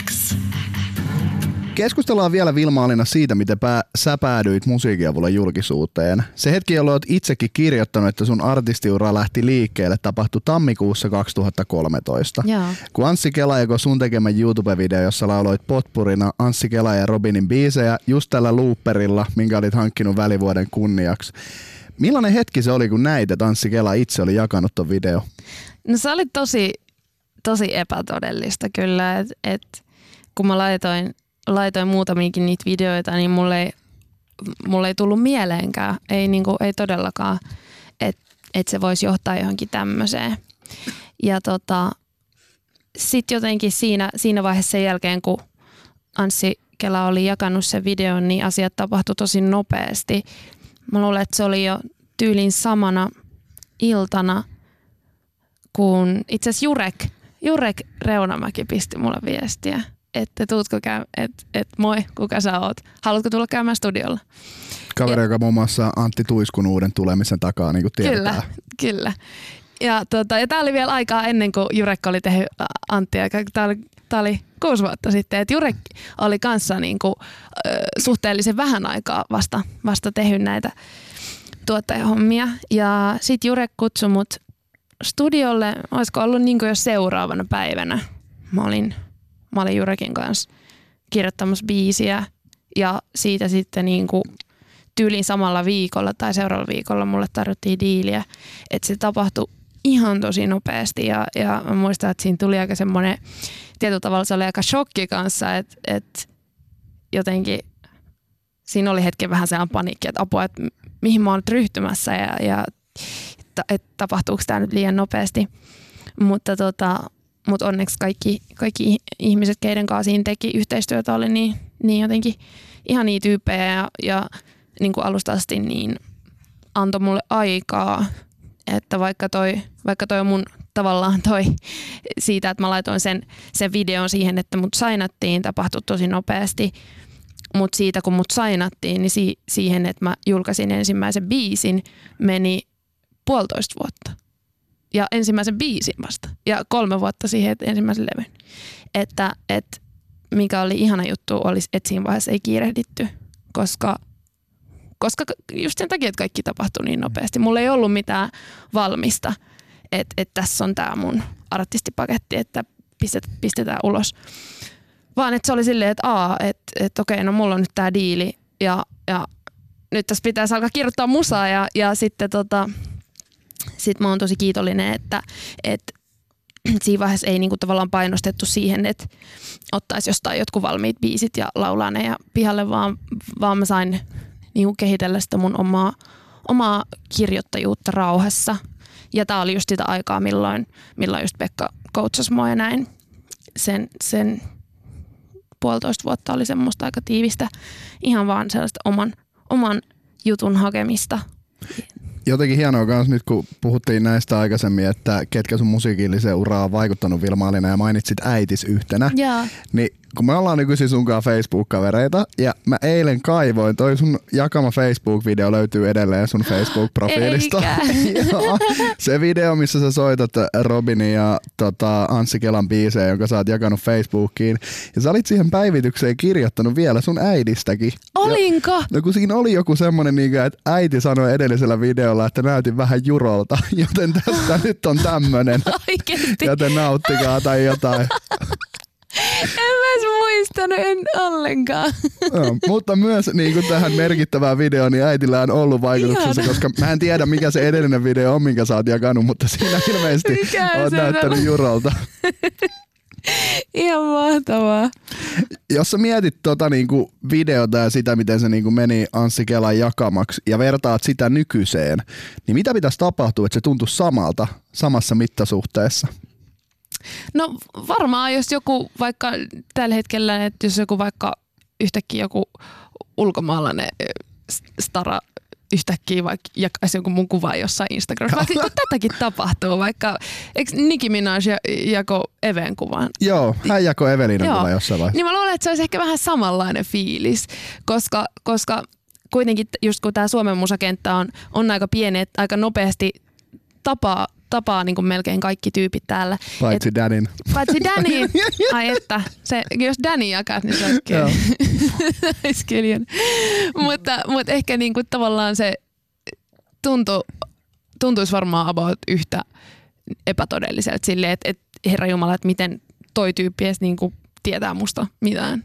Keskustellaan vielä Vilma-Alina siitä, miten pää, sä päädyit musiikin avulla julkisuuteen. Se hetki, jolloin olet itsekin kirjoittanut, että sun artistiura lähti liikkeelle, tapahtui tammikuussa 2013. Joo. Kun Anssi Kela joko sun tekemä YouTube-video, jossa lauloit potpurina Anssi Kela ja Robinin biisejä just tällä looperilla, minkä olit hankkinut välivuoden kunniaksi. Millainen hetki se oli, kun näit, että Anssi Kela itse oli jakanut ton video? No se oli tosi, tosi epätodellista kyllä, että et, kun mä laitoin, laitoin muutamiakin niitä videoita, niin mulle ei, mulle ei tullut mieleenkään, ei, niinku, ei todellakaan, että et se voisi johtaa johonkin tämmöiseen. Ja tota, sitten jotenkin siinä, siinä vaiheessa sen jälkeen, kun Anssi Kela oli jakanut sen videon, niin asiat tapahtui tosi nopeasti. Mä luulen, että se oli jo tyylin samana iltana, kun itse asiassa Jurek, Jurek Reunamäki pisti mulle viestiä, että tuutko käy, että et, moi, kuka sä oot, haluatko tulla käymään studiolla? Kaveri, joka muun muassa Antti Tuiskun uuden tulemisen takaa, niin kuin tiedetään. Kyllä, kyllä. Ja, tota, ja tämä oli vielä aikaa ennen kuin Jurek oli tehnyt Anttia. Tämä oli, tää oli kuusi vuotta sitten. Et Jurek oli kanssa niinku, ö, suhteellisen vähän aikaa vasta, vasta tehnyt näitä tuottajahommia. Ja sitten Jurek kutsui mut studiolle, olisiko ollut niinku jo seuraavana päivänä. Mä olin, mä olin Jurekin kanssa kirjoittamassa biisiä ja siitä sitten niinku tyyliin samalla viikolla tai seuraavalla viikolla mulle tarjottiin diiliä. Että se tapahtui ihan tosi nopeasti ja, ja mä muistan, että siinä tuli aika semmoinen, tietyllä tavalla se oli aika shokki kanssa, että, että jotenkin siinä oli hetken vähän sellainen paniikki, että apua, että mihin mä oon nyt ryhtymässä ja, ja että, että tapahtuuko tämä nyt liian nopeasti. Mutta tota, mutta onneksi kaikki, kaikki ihmiset, keiden kanssa siinä teki yhteistyötä, oli niin, niin jotenkin ihan niin tyyppejä ja, ja niin kuin alusta asti niin antoi mulle aikaa, että vaikka toi, vaikka toi on mun tavallaan toi siitä, että mä laitoin sen, sen videon siihen, että mut sainattiin, tapahtui tosi nopeasti, mutta siitä kun mut sainattiin, niin si- siihen, että mä julkaisin ensimmäisen biisin, meni puolitoista vuotta. Ja ensimmäisen biisin vasta. Ja kolme vuotta siihen, että ensimmäisen levyn. Että, että mikä oli ihana juttu, oli, että siinä vaiheessa ei kiirehditty, koska koska just sen takia, että kaikki tapahtui niin nopeasti. Mulla ei ollut mitään valmista, että et tässä on tämä mun artistipaketti, että pistet, pistetään ulos. Vaan että se oli silleen, että aa, että et, okei, no mulla on nyt tämä diili ja, ja nyt tässä pitäisi alkaa kirjoittaa musaa ja, ja sitten tota, sit mä oon tosi kiitollinen, että, että siinä vaiheessa ei niinku tavallaan painostettu siihen, että ottaisi jostain jotkut valmiit biisit ja laulaa ne ja pihalle, vaan, vaan mä sain niinku kehitellä sitä mun omaa, omaa kirjoittajuutta rauhassa. Ja tää oli just sitä aikaa, milloin, milloin just Pekka coachasi mua ja näin. Sen, sen puolitoista vuotta oli semmoista aika tiivistä, ihan vaan sellaista oman, oman jutun hakemista. Jotenkin hienoa myös nyt, kun puhuttiin näistä aikaisemmin, että ketkä sun musiikilliseen uraan on vaikuttanut Vilma ja mainitsit äitis yhtenä. Jaa. Niin kun me ollaan nykyisin sunkaan Facebook-kavereita, ja mä eilen kaivoin, toi sun jakama Facebook-video löytyy edelleen sun Facebook-profiilista. Joo, se video, missä sä soitat Robinin ja tota, Anssi Kelan biisejä, jonka sä oot jakanut Facebookiin. Ja sä olit siihen päivitykseen kirjoittanut vielä sun äidistäkin. Olinko? Ja, no kun siinä oli joku semmonen, niin että äiti sanoi edellisellä videolla, että näytin vähän jurolta, joten tästä nyt on tämmönen. Oikeesti. Joten nauttikaa tai jotain. En mä edes muistanut, en ollenkaan. Joo, mutta myös niin kuin tähän merkittävään videoon, niin äitillä on ollut vaikutuksensa, Ihana. koska mä en tiedä mikä se edellinen video on, minkä sä oot jakanut, mutta siinä ilmeisesti Mikä oot se näyttänyt on? jurolta. Ihan mahtavaa. Jos sä mietit tota niinku videota ja sitä, miten se niinku meni Anssi Kelan jakamaksi ja vertaat sitä nykyiseen, niin mitä pitäisi tapahtua, että se tuntuisi samalta, samassa mittasuhteessa? No varmaan jos joku vaikka tällä hetkellä, että jos joku vaikka yhtäkkiä joku ulkomaalainen s- stara yhtäkkiä vaikka jakaisi jonkun mun kuvan jossain Instagramissa. Vaikka kun tätäkin tapahtuu, vaikka eikö Nicki Minaj ja- jako Even kuvan? Joo, hän jako Evelinan Joo. kuva jossain vaiheessa. Niin mä luulen, että se olisi ehkä vähän samanlainen fiilis, koska, koska kuitenkin just kun tämä Suomen musakenttä on, on aika pieni, että aika nopeasti tapaa, tapaa niin kuin melkein kaikki tyypit täällä. Paitsi Danin. Paitsi Danny, ai että, se, jos Danny jakaa, niin se olisi hieno. mutta, mutta ehkä niin kuin tavallaan se tuntuu, tuntuisi varmaan about yhtä epätodelliselta silleen, että, että herra Jumala, että miten toi tyyppi edes niin kuin tietää musta mitään.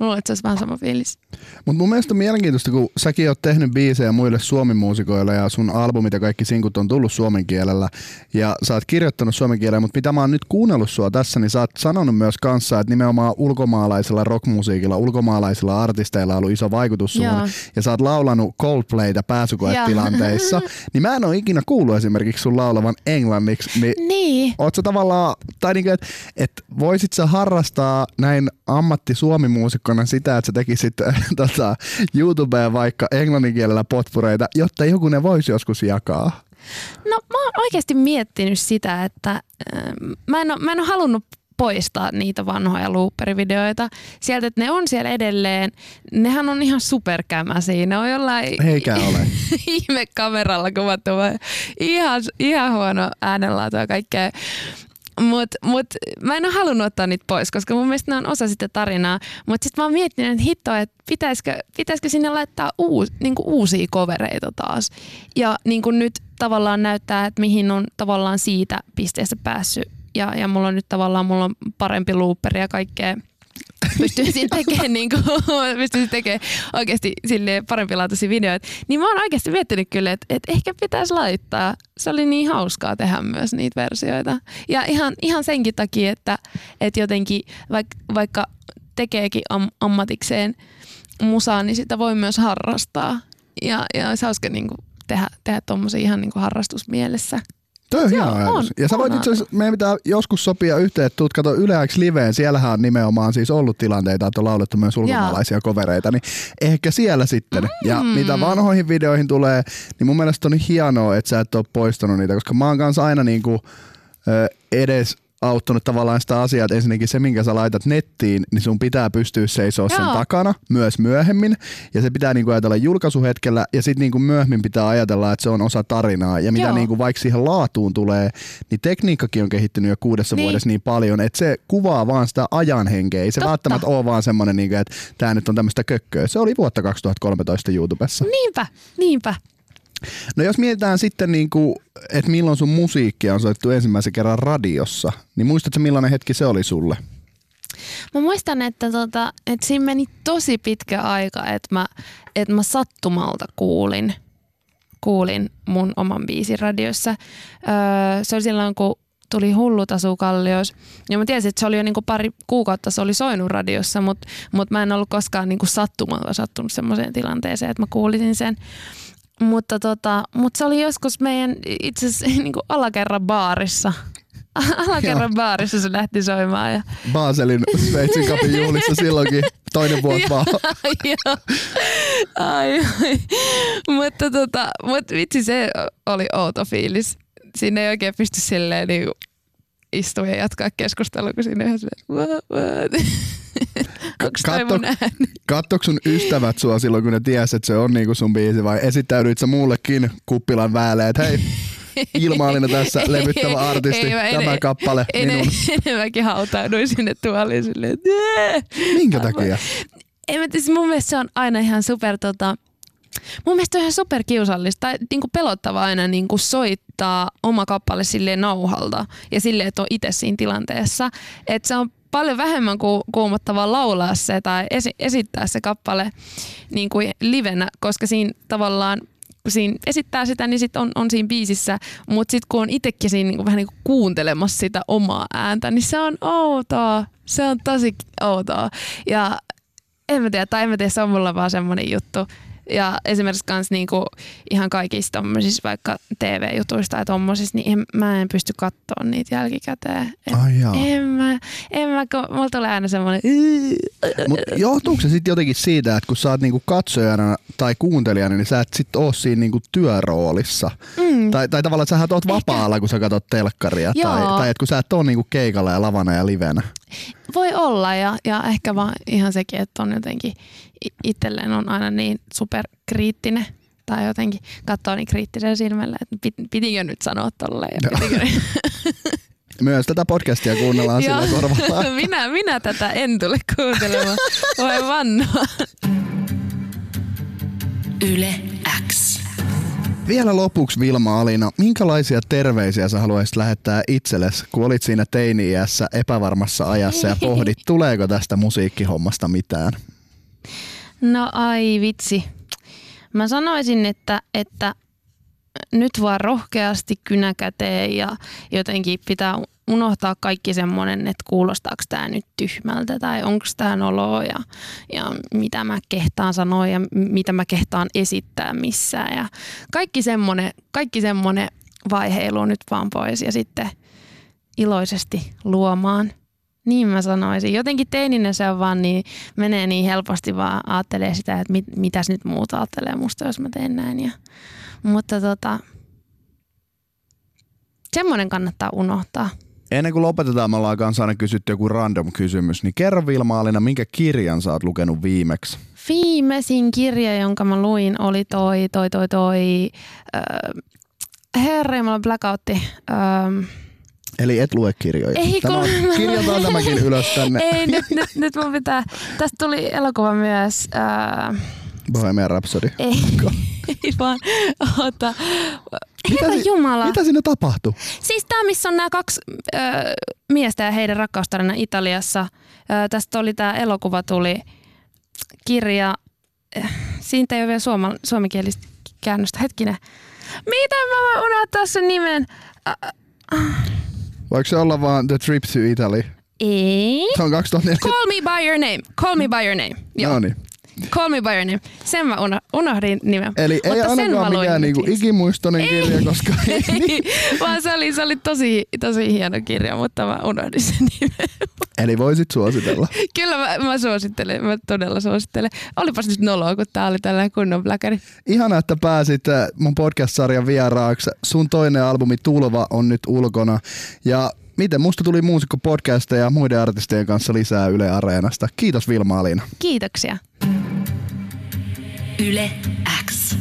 Mä luulen, että se olisi vähän sama fiilis. Mutta mun mielestä on mielenkiintoista, kun säkin oot tehnyt biisejä muille suomimuusikoille ja sun albumit ja kaikki sinkut on tullut suomen kielellä ja sä oot kirjoittanut suomen kielellä, mutta mitä mä oon nyt kuunnellut sua tässä, niin sä oot sanonut myös kanssa, että nimenomaan ulkomaalaisella rockmusiikilla, ulkomaalaisilla artisteilla on ollut iso vaikutus suhun Joo. ja sä oot laulanut Coldplayta pääsykoetilanteissa, niin mä en ole ikinä kuullut esimerkiksi sun laulavan englanniksi, niin Niin. Oot sä tavallaan, tai niinku, että et voisit sä harrastaa näin ammatti suomimuusikkona sitä, että sä tekisit tota, YouTubeen vaikka englannin kielellä potpureita, jotta joku ne voisi joskus jakaa? No mä oon oikeasti miettinyt sitä, että ähm, mä en, oo, mä en ole halunnut poistaa niitä vanhoja looperivideoita sieltä, että ne on siellä edelleen. Nehän on ihan superkämäsiä. Ne on jollain Eikä ole. ihme kameralla kuvattu. Ihan, ihan huono äänenlaatu ja kaikkea. Mutta mut, mä en ole halunnut ottaa niitä pois, koska mun mielestä ne on osa sitä tarinaa. Mutta sitten mä oon miettinyt, että hitto, että pitäisikö, pitäisikö sinne laittaa uus, niinku uusia kovereita taas. Ja niinku nyt tavallaan näyttää, että mihin on tavallaan siitä pisteestä päässyt. Ja, ja mulla on nyt tavallaan mulla on parempi looperi ja kaikkea pystyisin tekemään, niin kuin, pystyisin tekemään oikeasti silleen parempilaatuisia videoita. Niin mä oon oikeasti miettinyt kyllä, että, että ehkä pitäisi laittaa. Se oli niin hauskaa tehdä myös niitä versioita. Ja ihan, ihan senkin takia, että, että jotenkin vaikka, vaikka tekeekin am, ammatikseen musaa, niin sitä voi myös harrastaa. Ja, ja olisi hauska niin kuin, tehdä, tehdä tuommoisia ihan niin kuin harrastusmielessä. Toi on Joo, hieno ajatus. on, ja sä voit itse asiassa, meidän pitää joskus sopia yhteen, että tuut kato Yle X Liveen, siellähän on nimenomaan siis ollut tilanteita, että on laulettu myös ulkomaalaisia kovereita, niin ehkä siellä sitten. Mm. Ja mitä vanhoihin videoihin tulee, niin mun mielestä on hienoa, että sä et ole poistanut niitä, koska mä oon kanssa aina niinku, ö, edes auttanut tavallaan sitä asiaa, että ensinnäkin se, minkä sä laitat nettiin, niin sun pitää pystyä seisoo sen takana myös myöhemmin. Ja se pitää niinku ajatella julkaisuhetkellä ja sitten niinku myöhemmin pitää ajatella, että se on osa tarinaa. Ja mitä Joo. niinku vaikka siihen laatuun tulee, niin tekniikkakin on kehittynyt jo kuudessa Niin. vuodessa niin paljon, että se kuvaa vaan sitä ajan henkeä. Ei se Totta. välttämättä ole vaan semmoinen, niinku, että tämä nyt on tämmöistä kökköä. Se oli vuotta 2013 YouTubessa. Niinpä, niinpä. No jos mietitään sitten, niinku, että milloin sun musiikkia on soittu ensimmäisen kerran radiossa, niin muistatko millainen hetki se oli sulle? Mä muistan, että, tota, että siinä meni tosi pitkä aika, että mä, että mä sattumalta kuulin, kuulin mun oman biisin radiossa. Öö, se oli silloin, kun tuli hullut asuu Kallios. Ja mä tiesin, että se oli jo niinku pari kuukautta se oli soinut radiossa, mutta mut mä en ollut koskaan niinku sattumalta sattunut semmoiseen tilanteeseen, että mä kuulisin sen. Mutta tota, mut se oli joskus meidän itse asiassa niinku alakerran baarissa. Alakerran baarissa se lähti soimaan ja Baselin Sveitsin kapin juhlissa silloinkin toinen vuosi vaan. Joo. Ai, ai. mutta, tota, mutta vitsi se oli outo fiilis. Siinä ei oikein pysty silleen niin istua ja jatkaa keskustelua, kun siinä? Onks toi Katso- sun ystävät sua silloin, kun ne tiesi, että se on niinku sun biisi vai esittäydyit sä muullekin kuppilan väelle, että hei, Ilmaalina tässä levyttävä artisti, Ei, mä tämä en- kappale En, minun. enemmänkin hautauduin sinne tuoliin silleen. Minkä takia? en mä tiedä, siis mun mielestä se on aina ihan super tota, Mun mielestä on ihan super kiusallista tai niinku pelottavaa aina niinku soittaa oma kappale silleen nauhalta ja silleen, että on itse siinä tilanteessa. Että se on paljon vähemmän ku, kuumottavaa laulaa se tai esi- esittää se kappale niin kuin livenä, koska siinä tavallaan siinä esittää sitä, niin sit on, on siinä biisissä. Mutta sitten kun on itsekin siinä niinku, vähän niinku kuuntelemassa sitä omaa ääntä, niin se on outoa. Se on tosi outoa. Ja en mä tiedä, tai en mä tiedä, se on mulla vaan semmoinen juttu. Ja esimerkiksi kans niinku ihan kaikista tommosissa vaikka TV-jutuista ja tommosissa, niin en, mä en pysty katsoa niitä jälkikäteen. Et Ai jaa. en mä, en mä, kun mulla tulee aina semmoinen... Mut johtuuko se sitten jotenkin siitä, että kun sä oot niinku katsojana tai kuuntelijana, niin sä et sit oo siinä niinku työroolissa? Mm. Tai, tai tavallaan, että sähän oot vapaalla, kun sä katsot telkkaria. Tai, Joo. tai että kun sä et oo niinku keikalla ja lavana ja livenä. Voi olla ja, ja ehkä vaan ihan sekin, että on jotenkin itselleen on aina niin superkriittinen tai jotenkin katsoo niin kriittisellä silmällä, että pit- pitikö nyt sanoa tolleen. Ja pitikö Myös tätä podcastia kuunnellaan sillä korvalla. minä, minä tätä en tule kuuntelemaan. Voi vannoa. Yle X. Vielä lopuksi Vilma Alina, minkälaisia terveisiä sä haluaisit lähettää itsellesi, kun olit siinä teini-iässä epävarmassa ajassa ja pohdit, tuleeko tästä musiikkihommasta mitään? No ai vitsi. Mä sanoisin, että, että nyt vaan rohkeasti kynäkäteen ja jotenkin pitää unohtaa kaikki semmoinen, että kuulostaako tämä nyt tyhmältä tai onko tämä noloa ja, ja mitä mä kehtaan sanoa ja mitä mä kehtaan esittää missään. Ja kaikki semmoinen, kaikki semmoinen vaiheilu nyt vaan pois ja sitten iloisesti luomaan. Niin mä sanoisin. Jotenkin teininä se on vaan niin, menee niin helposti vaan ajattelee sitä, että mit, mitäs nyt muuta ajattelee musta, jos mä teen näin. Ja, mutta tota, semmoinen kannattaa unohtaa. Ennen kuin lopetetaan, me ollaan kanssa aina kysytty joku random kysymys, niin kerro Vilma minkä kirjan sä oot lukenut viimeksi? Viimeisin kirja, jonka mä luin, oli toi, toi, toi, toi, äh, herra Jumala, blackoutti. Ähm, Eli et lue kirjoja. Ei, Tämä on, kirjataan tämäkin ylös tänne. ei, nyt, nyt, nyt mun pitää, tästä tuli elokuva myös, äh, Bohemian Rhapsody. ei, ei vaan, oota, Mitä herra si- Jumala. Mitä siinä tapahtui? Siis tämä, missä on nämä kaksi ö, miestä ja heidän rakkaustarina Italiassa. Ö, tästä oli tämä elokuva tuli kirja. Siitä ei ole vielä suoma, suomenkielistä käännöstä. Hetkinen. Miten mä voin unohtaa sen nimen? Ä, Voiko se olla vaan The Trip to Italy? ei. Se on 2004. Call me by your name. Call me by your name. Joo. No niin. Call me by your name. Sen mä uno- unohdin nimen. Eli ei Mutta ainakaan mikään niinku ikimuistoinen kirja, koska ei. Ei, vaan se oli, se oli tosi, tosi hieno kirja, mutta mä unohdin sen nimen. Eli voisit suositella. Kyllä mä, mä suosittelen, mä todella suosittelen. Olipas nyt noloa, kun tää oli tällainen kunnon pläkäri. Ihana, että pääsit äh, mun podcast-sarjan vieraaksi. Sun toinen albumi Tulva on nyt ulkona. Ja miten musta tuli muusikko podcasteja ja muiden artistien kanssa lisää Yle Areenasta. Kiitos Vilma Alina. Kiitoksia. Yle X.